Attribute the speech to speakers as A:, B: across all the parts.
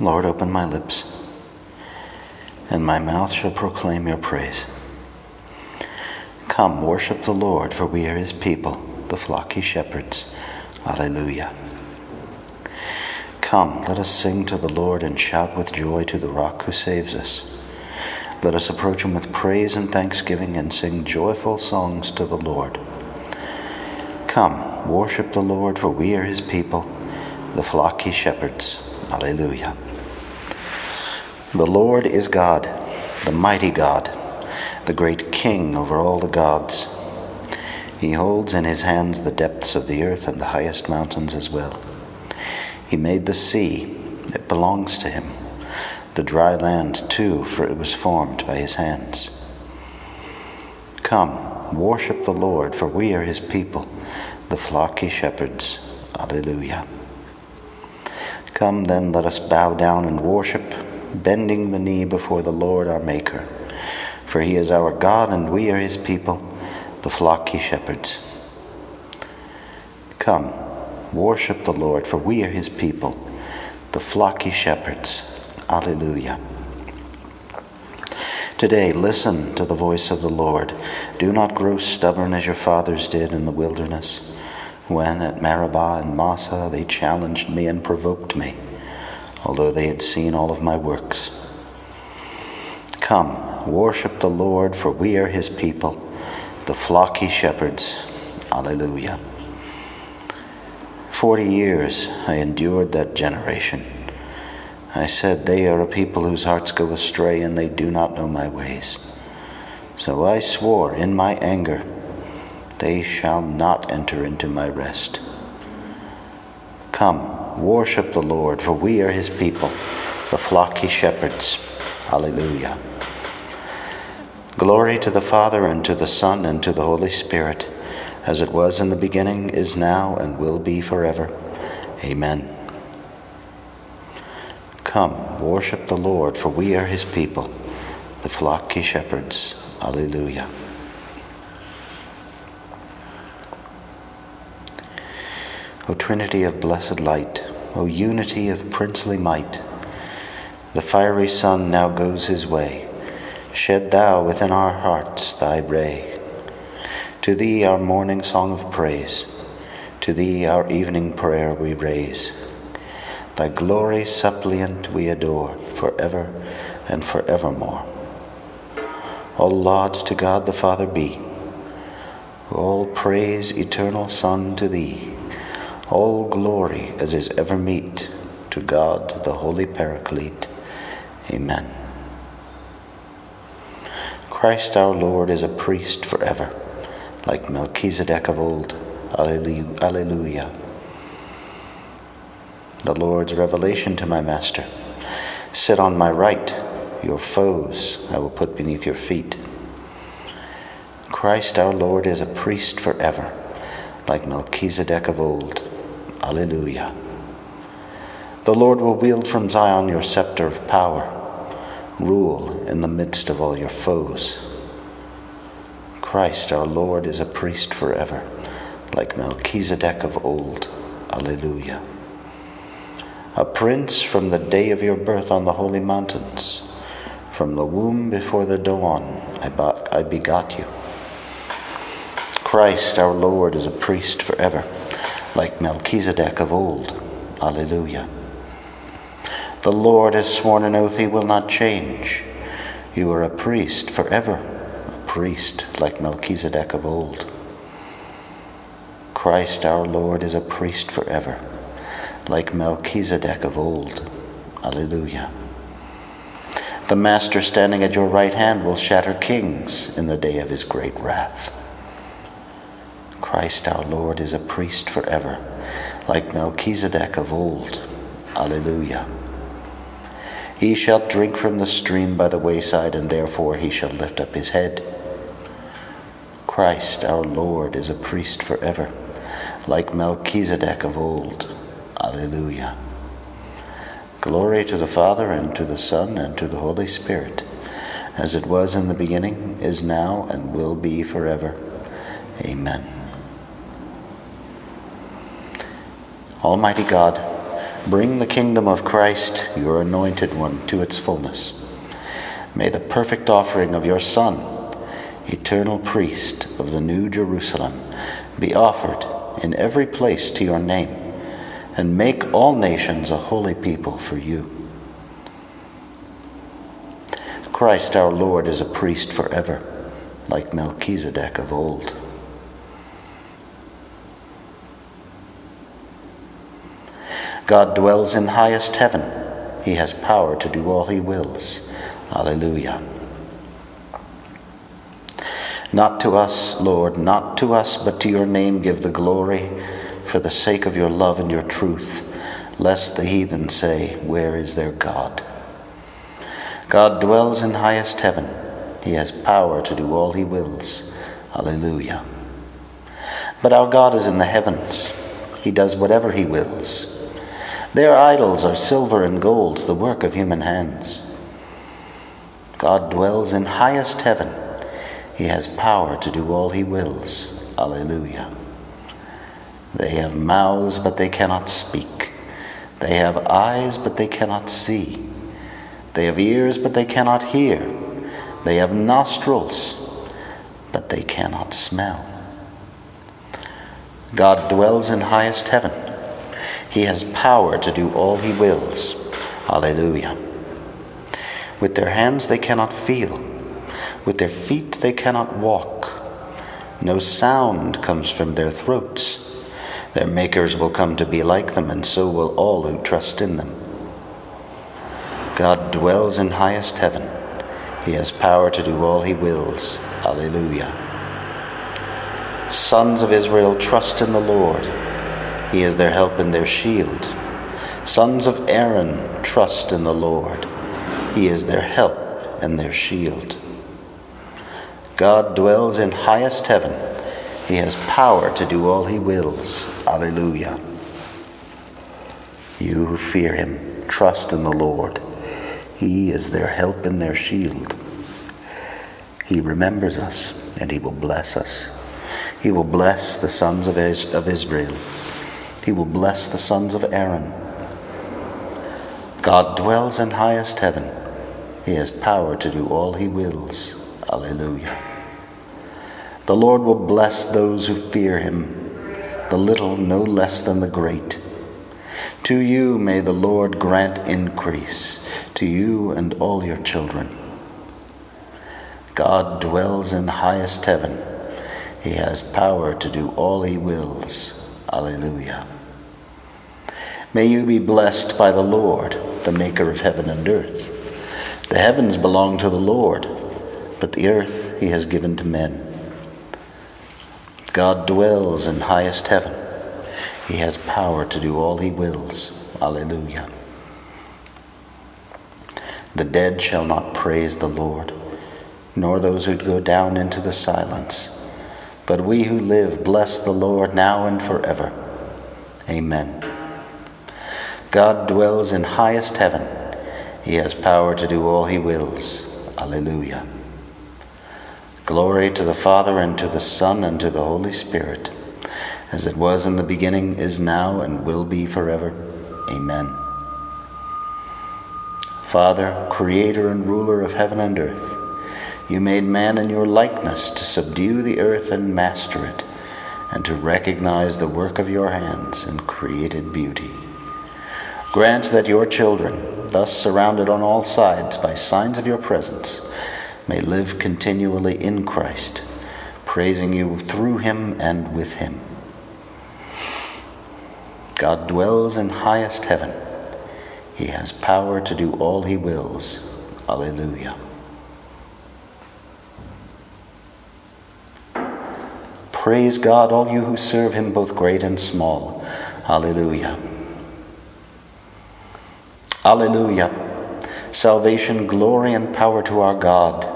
A: Lord, open my lips, and my mouth shall proclaim your praise. Come, worship the Lord, for we are his people, the flock he shepherds. Alleluia. Come, let us sing to the Lord and shout with joy to the rock who saves us. Let us approach him with praise and thanksgiving and sing joyful songs to the Lord. Come, worship the Lord, for we are his people, the flock he shepherds. Alleluia. The Lord is God, the mighty God, the great King over all the gods. He holds in his hands the depths of the earth and the highest mountains as well. He made the sea, it belongs to him, the dry land too, for it was formed by his hands. Come, worship the Lord, for we are his people, the flock he shepherds. Alleluia. Come then, let us bow down and worship bending the knee before the Lord our Maker. For he is our God, and we are his people, the flock he shepherds. Come, worship the Lord, for we are his people, the flock he shepherds. Alleluia. Today, listen to the voice of the Lord. Do not grow stubborn as your fathers did in the wilderness, when at Meribah and Massa they challenged me and provoked me although they had seen all of my works. Come, worship the Lord, for we are his people, the flock he shepherds. Alleluia. Forty years I endured that generation. I said, They are a people whose hearts go astray, and they do not know my ways. So I swore in my anger, They shall not enter into my rest. Come, Worship the Lord, for we are his people, the flock he shepherds. Alleluia. Glory to the Father, and to the Son, and to the Holy Spirit, as it was in the beginning, is now, and will be forever. Amen. Come, worship the Lord, for we are his people, the flock he shepherds. Alleluia. O Trinity of blessed light, O unity of princely might, the fiery sun now goes his way. Shed thou within our hearts thy ray. To thee our morning song of praise, to thee our evening prayer we raise. Thy glory suppliant we adore for ever and for evermore. All laud to God the Father be, all praise, eternal Son, to thee. All glory as is ever meet to God the Holy Paraclete. Amen. Christ our Lord is a priest forever, like Melchizedek of old. Alleluia. The Lord's revelation to my Master Sit on my right, your foes I will put beneath your feet. Christ our Lord is a priest forever, like Melchizedek of old. Alleluia. The Lord will wield from Zion your scepter of power, rule in the midst of all your foes. Christ our Lord is a priest forever, like Melchizedek of old. Alleluia. A prince from the day of your birth on the holy mountains, from the womb before the dawn, I, begot you. Christ our Lord is a priest forever like Melchizedek of old. Alleluia. The Lord has sworn an oath he will not change. You are a priest forever, a priest like Melchizedek of old. Christ our Lord is a priest forever, like Melchizedek of old. Alleluia. The Master standing at your right hand will shatter kings in the day of his great wrath. Christ our Lord is a priest forever, like Melchizedek of old. Alleluia. He shall drink from the stream by the wayside, and therefore he shall lift up his head. Christ our Lord is a priest forever, like Melchizedek of old. Alleluia. Glory to the Father, and to the Son, and to the Holy Spirit, as it was in the beginning, is now, and will be forever. Amen. Almighty God, Bring the kingdom of Christ, your anointed one, to its fullness. May the perfect offering of your Son, eternal priest of the New Jerusalem, be offered in every place to your name, and make all nations a holy people for you. Christ our Lord is a priest forever, like Melchizedek of old. God dwells in highest heaven. He has power to do all he wills. Alleluia. Not to us, Lord, not to us, but to your name give the glory for the sake of your love and your truth, lest the heathen say, Where is their God? God dwells in highest heaven. He has power to do all he wills. Alleluia. But our God is in the heavens. He does whatever he wills. Their idols are silver and gold, the work of human hands. God dwells in highest heaven. He has power to do all he wills. Alleluia. They have mouths, but they cannot speak. They have eyes, but they cannot see. They have ears, but they cannot hear. They have nostrils, but they cannot smell. God dwells in highest heaven. He has power to do all he wills. Hallelujah. With their hands they cannot feel, with their feet they cannot walk. No sound comes from their throats. Their makers will come to be like them, and so will all who trust in them. God dwells in highest heaven. He has power to do all he wills. Alleluia. Sons of Israel, trust in the Lord. He is their help and their shield. Sons of Aaron, trust in the Lord. He is their help and their shield. God dwells in highest heaven. He has power to do all he wills. Alleluia. You who fear him, trust in the Lord. He is their help and their shield. He remembers us and he will bless us. He will bless the sons of Israel. He will bless the sons of Aaron. God dwells in highest heaven. He has power to do all he wills. Alleluia. The Lord will bless those who fear him, the little no less than the great. To you may the Lord grant increase, to you and all your children. God dwells in highest heaven. He has power to do all he wills. Alleluia. May you be blessed by the Lord, the maker of heaven and earth. The heavens belong to the Lord, but the earth he has given to men. God dwells in highest heaven. He has power to do all he wills. Alleluia. The dead shall not praise the Lord, nor those who go down into the silence. But we who live bless the Lord now and forever. Amen. God dwells in highest heaven. He has power to do all he wills. Alleluia. Glory to the Father, and to the Son, and to the Holy Spirit, as it was in the beginning, is now, and will be forever. Amen. Father, creator and ruler of heaven and earth, you made man in your likeness to subdue the earth and master it, and to recognize the work of your hands in created beauty. Grant that your children, thus surrounded on all sides by signs of your presence, may live continually in Christ, praising you through him and with him. God dwells in highest heaven. He has power to do all he wills. Alleluia. Praise God, all you who serve him, both great and small. Alleluia. Alleluia. Salvation, glory, and power to our God.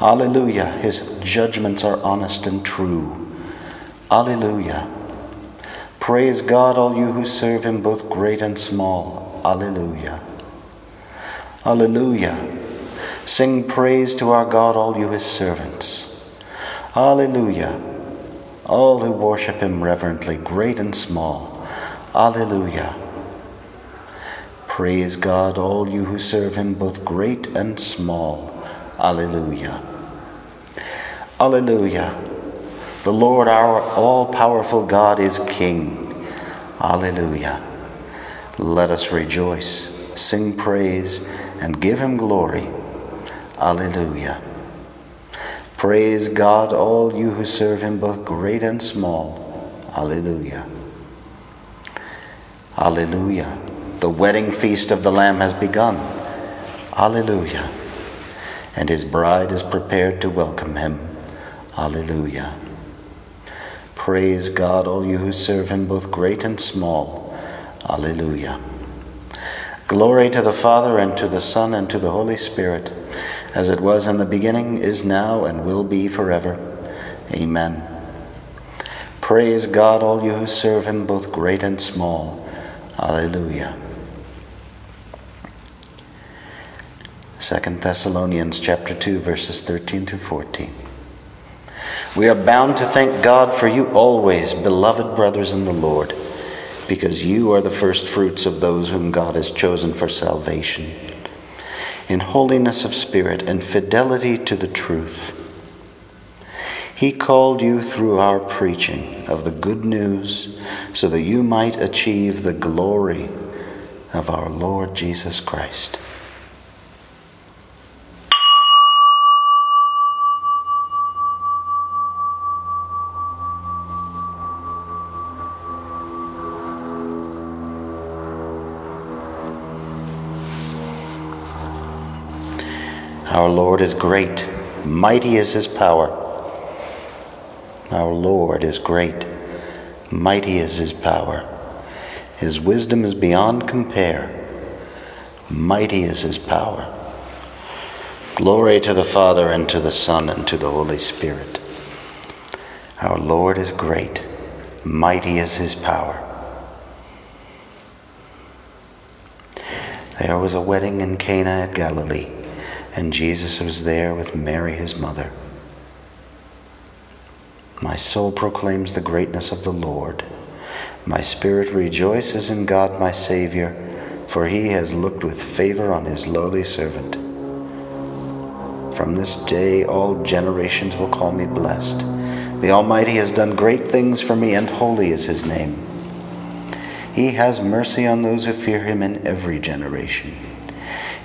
A: Alleluia. His judgments are honest and true. Alleluia. Praise God, all you who serve him, both great and small. Alleluia. Alleluia. Sing praise to our God, all you his servants. Alleluia. All who worship him reverently, great and small. Alleluia. Praise God, all you who serve him, both great and small. Alleluia. Alleluia. The Lord our all powerful God is King. Alleluia. Let us rejoice, sing praise, and give him glory. Alleluia. Praise God, all you who serve him, both great and small. Alleluia. Alleluia. The wedding feast of the Lamb has begun. Alleluia. And his bride is prepared to welcome him. Alleluia. Praise God, all you who serve him, both great and small. Alleluia. Glory to the Father, and to the Son, and to the Holy Spirit, as it was in the beginning, is now, and will be forever. Amen. Praise God, all you who serve him, both great and small. Alleluia. Second Thessalonians chapter 2 verses 13 to 14. We are bound to thank God for you always, beloved brothers in the Lord, because you are the first fruits of those whom God has chosen for salvation, in holiness of spirit and fidelity to the truth. He called you through our preaching of the good news so that you might achieve the glory of our Lord Jesus Christ. Our Lord is great, mighty is his power. Our Lord is great, mighty is his power. His wisdom is beyond compare. Mighty is his power. Glory to the Father, and to the Son, and to the Holy Spirit. Our Lord is great, mighty is his power. There was a wedding in Cana at Galilee and Jesus was there with Mary, his mother. My soul proclaims the greatness of the Lord. My spirit rejoices in God my Savior, for he has looked with favor on his lowly servant. From this day all generations will call me blessed. The Almighty has done great things for me, and holy is his name. He has mercy on those who fear him in every generation.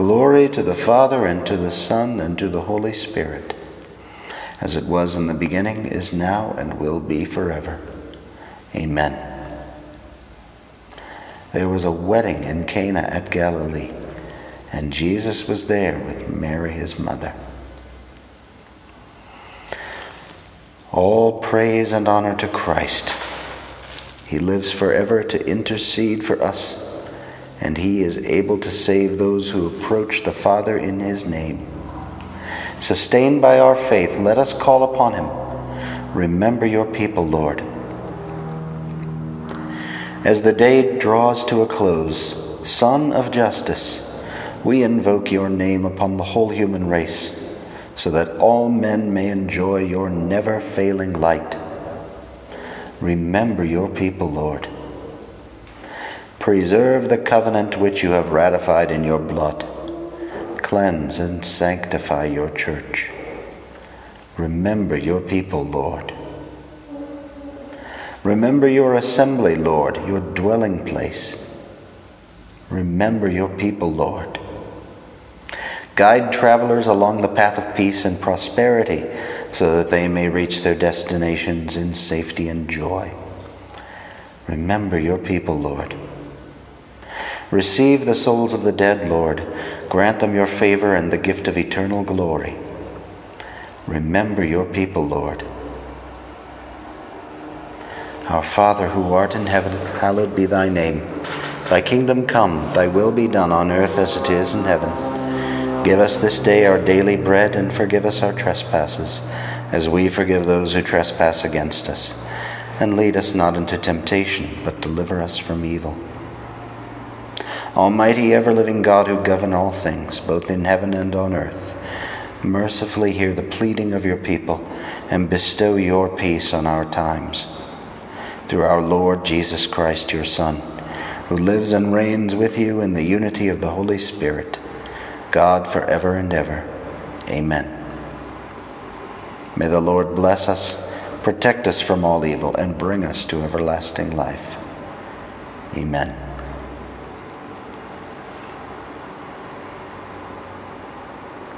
A: Glory to the Father, and to the Son, and to the Holy Spirit, as it was in the beginning, is now, and will be forever. Amen. There was a wedding in Cana at Galilee, and Jesus was there with Mary, his mother. All praise and honor to Christ. He lives forever to intercede for us and he is able to save those who approach the Father in his name. Sustained by our faith, let us call upon him. Remember your people, Lord. As the day draws to a close, Son of Justice, we invoke your name upon the whole human race, so that all men may enjoy your never failing light. Remember your people, Lord. Preserve the covenant which you have ratified in your blood. Cleanse and sanctify your church. Remember your people, Lord. Remember your assembly, Lord, your dwelling place. Remember your people, Lord. Guide travelers along the path of peace and prosperity so that they may reach their destinations in safety and joy. Remember your people, Lord. Receive the souls of the dead, Lord. Grant them your favor and the gift of eternal glory. Remember your people, Lord. Our Father who art in heaven, hallowed be thy name. Thy kingdom come, thy will be done on earth as it is in heaven. Give us this day our daily bread and forgive us our trespasses, as we forgive those who trespass against us. And lead us not into temptation, but deliver us from evil. Almighty, ever living God, who govern all things, both in heaven and on earth, mercifully hear the pleading of your people and bestow your peace on our times. Through our Lord Jesus Christ, your Son, who lives and reigns with you in the unity of the Holy Spirit, God for ever and ever. Amen. May the Lord bless us, protect us from all evil, and bring us to everlasting life. Amen.